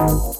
Thank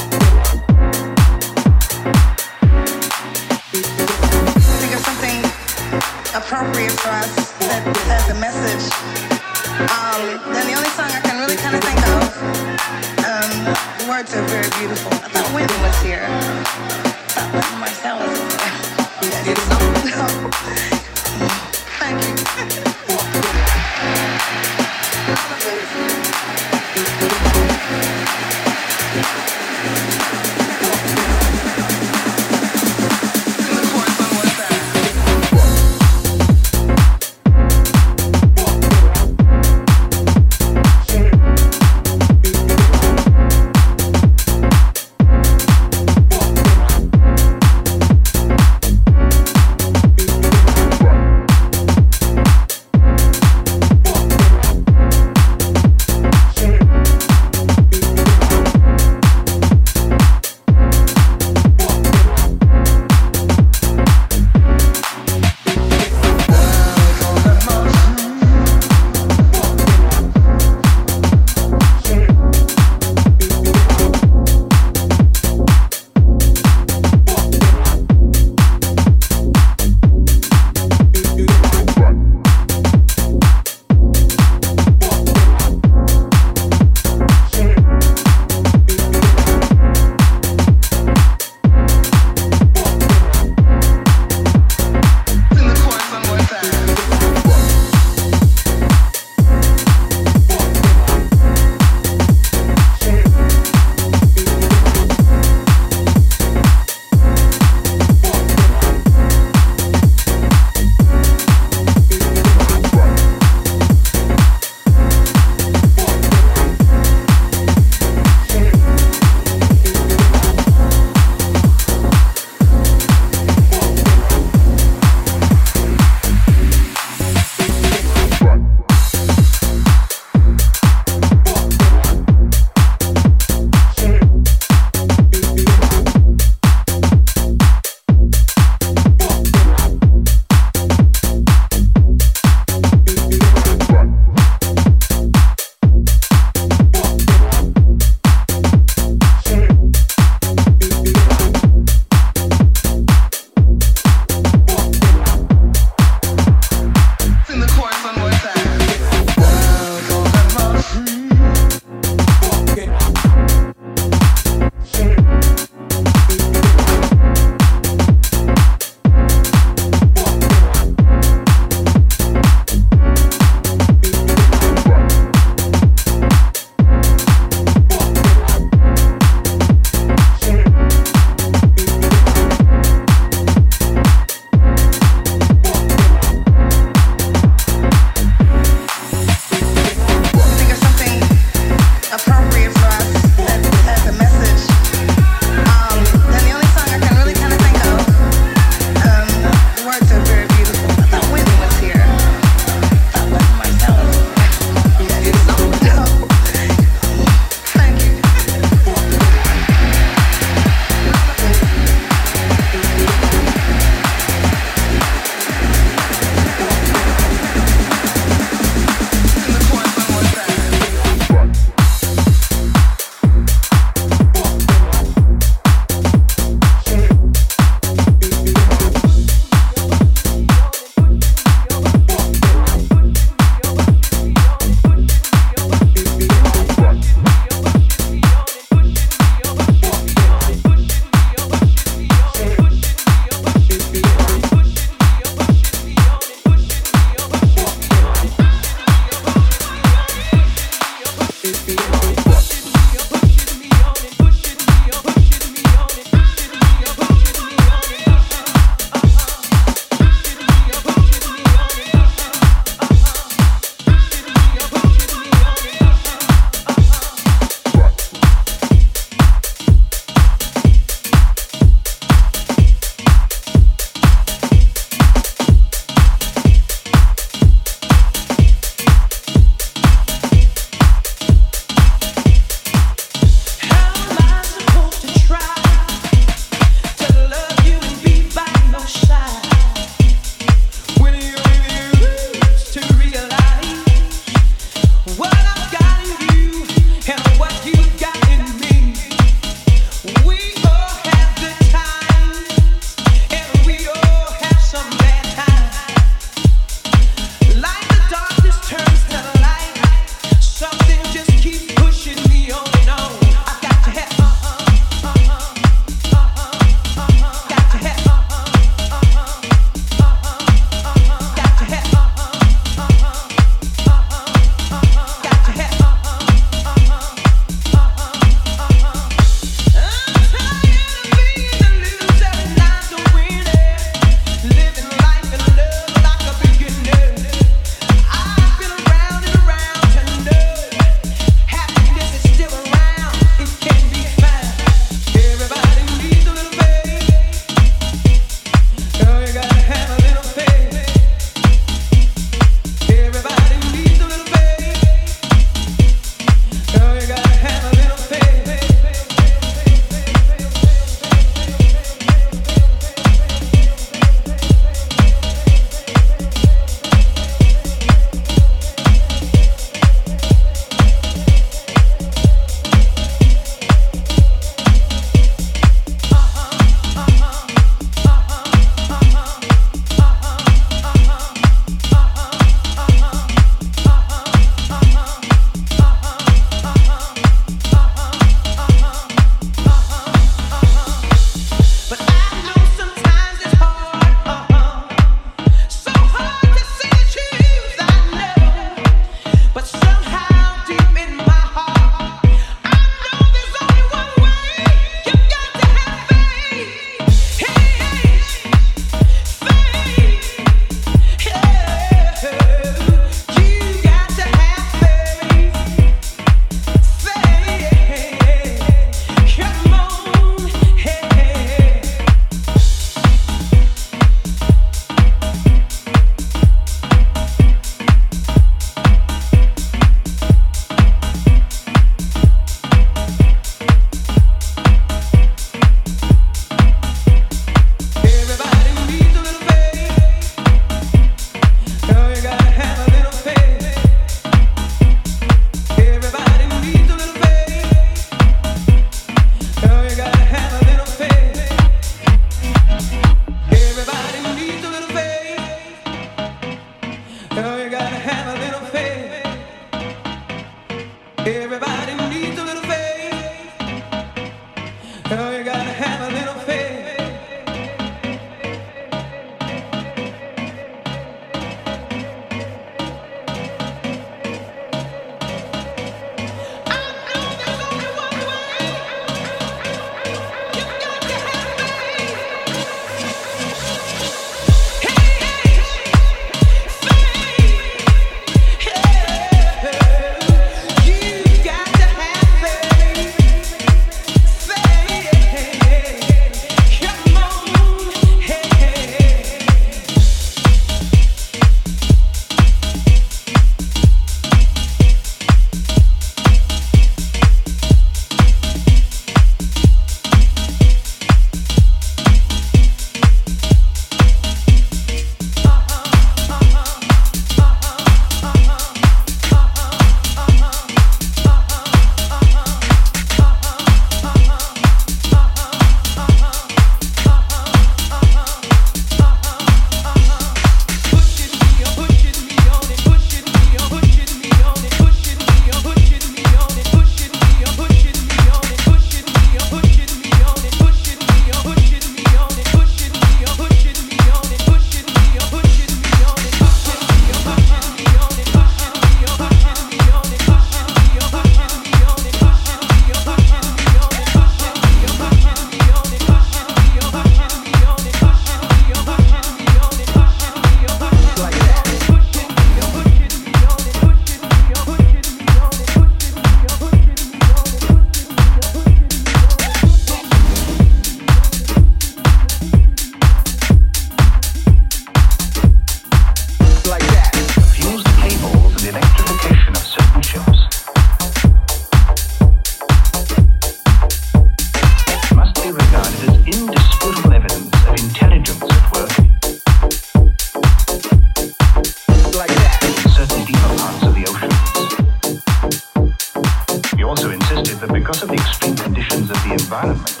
environment.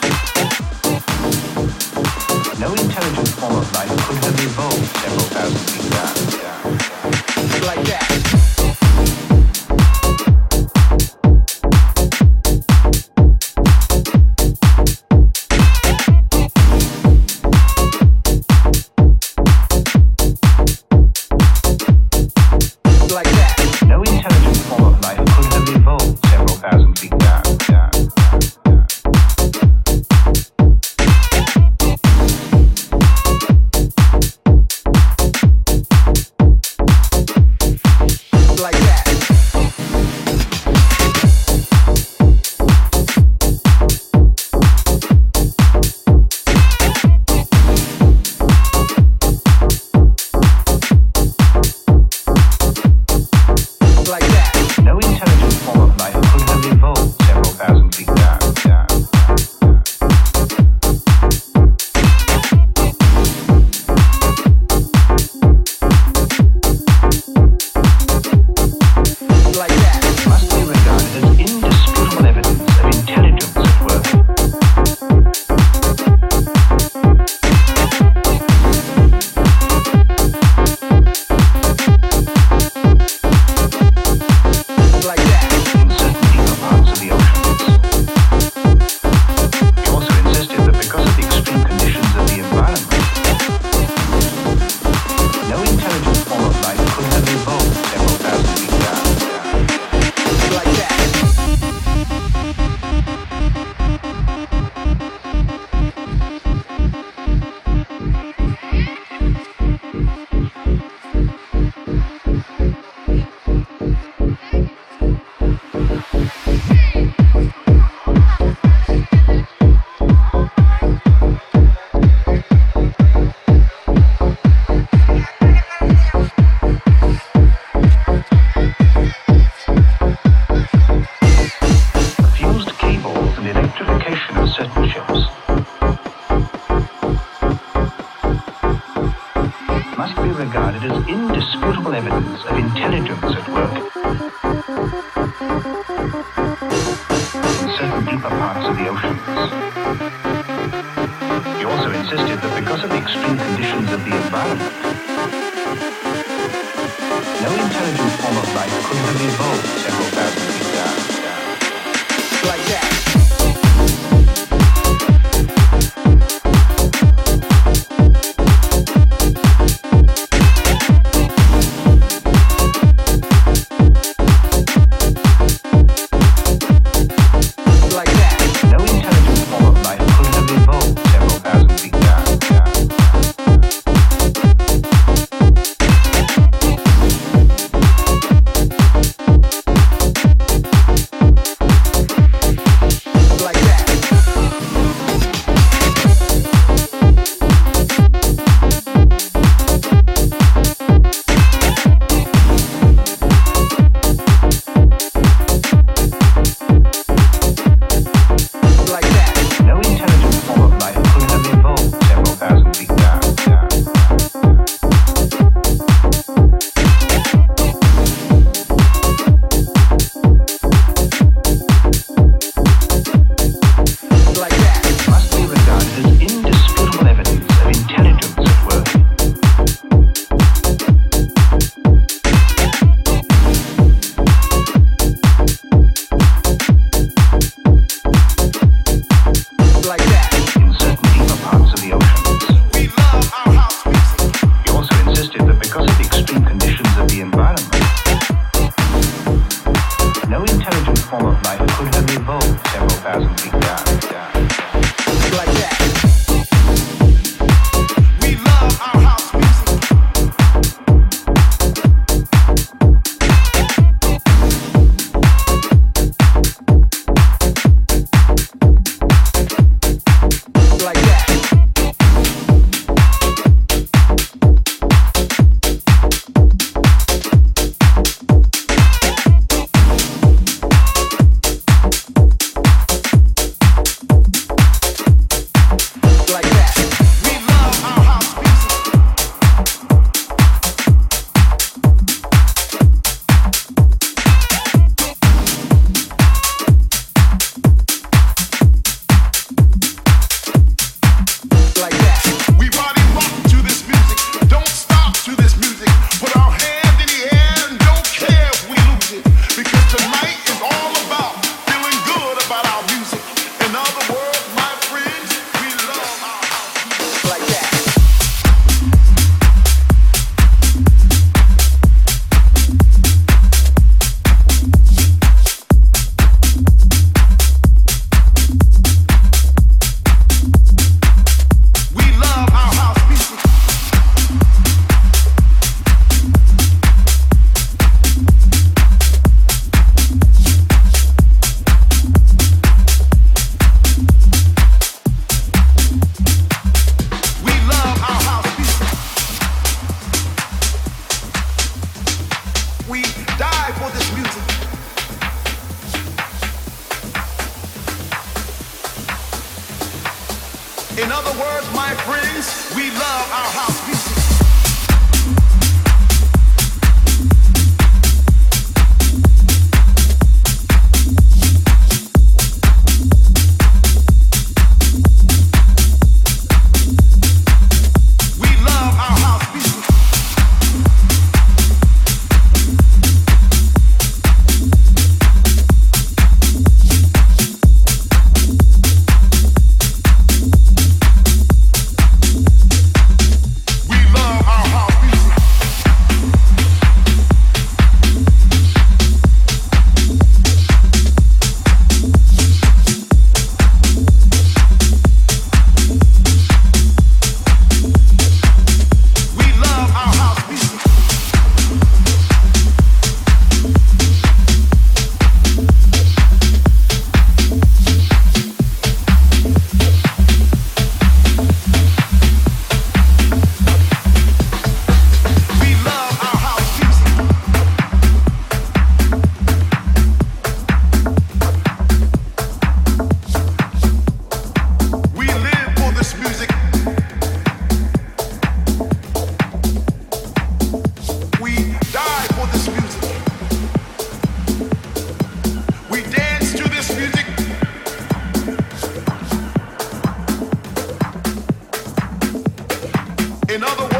In other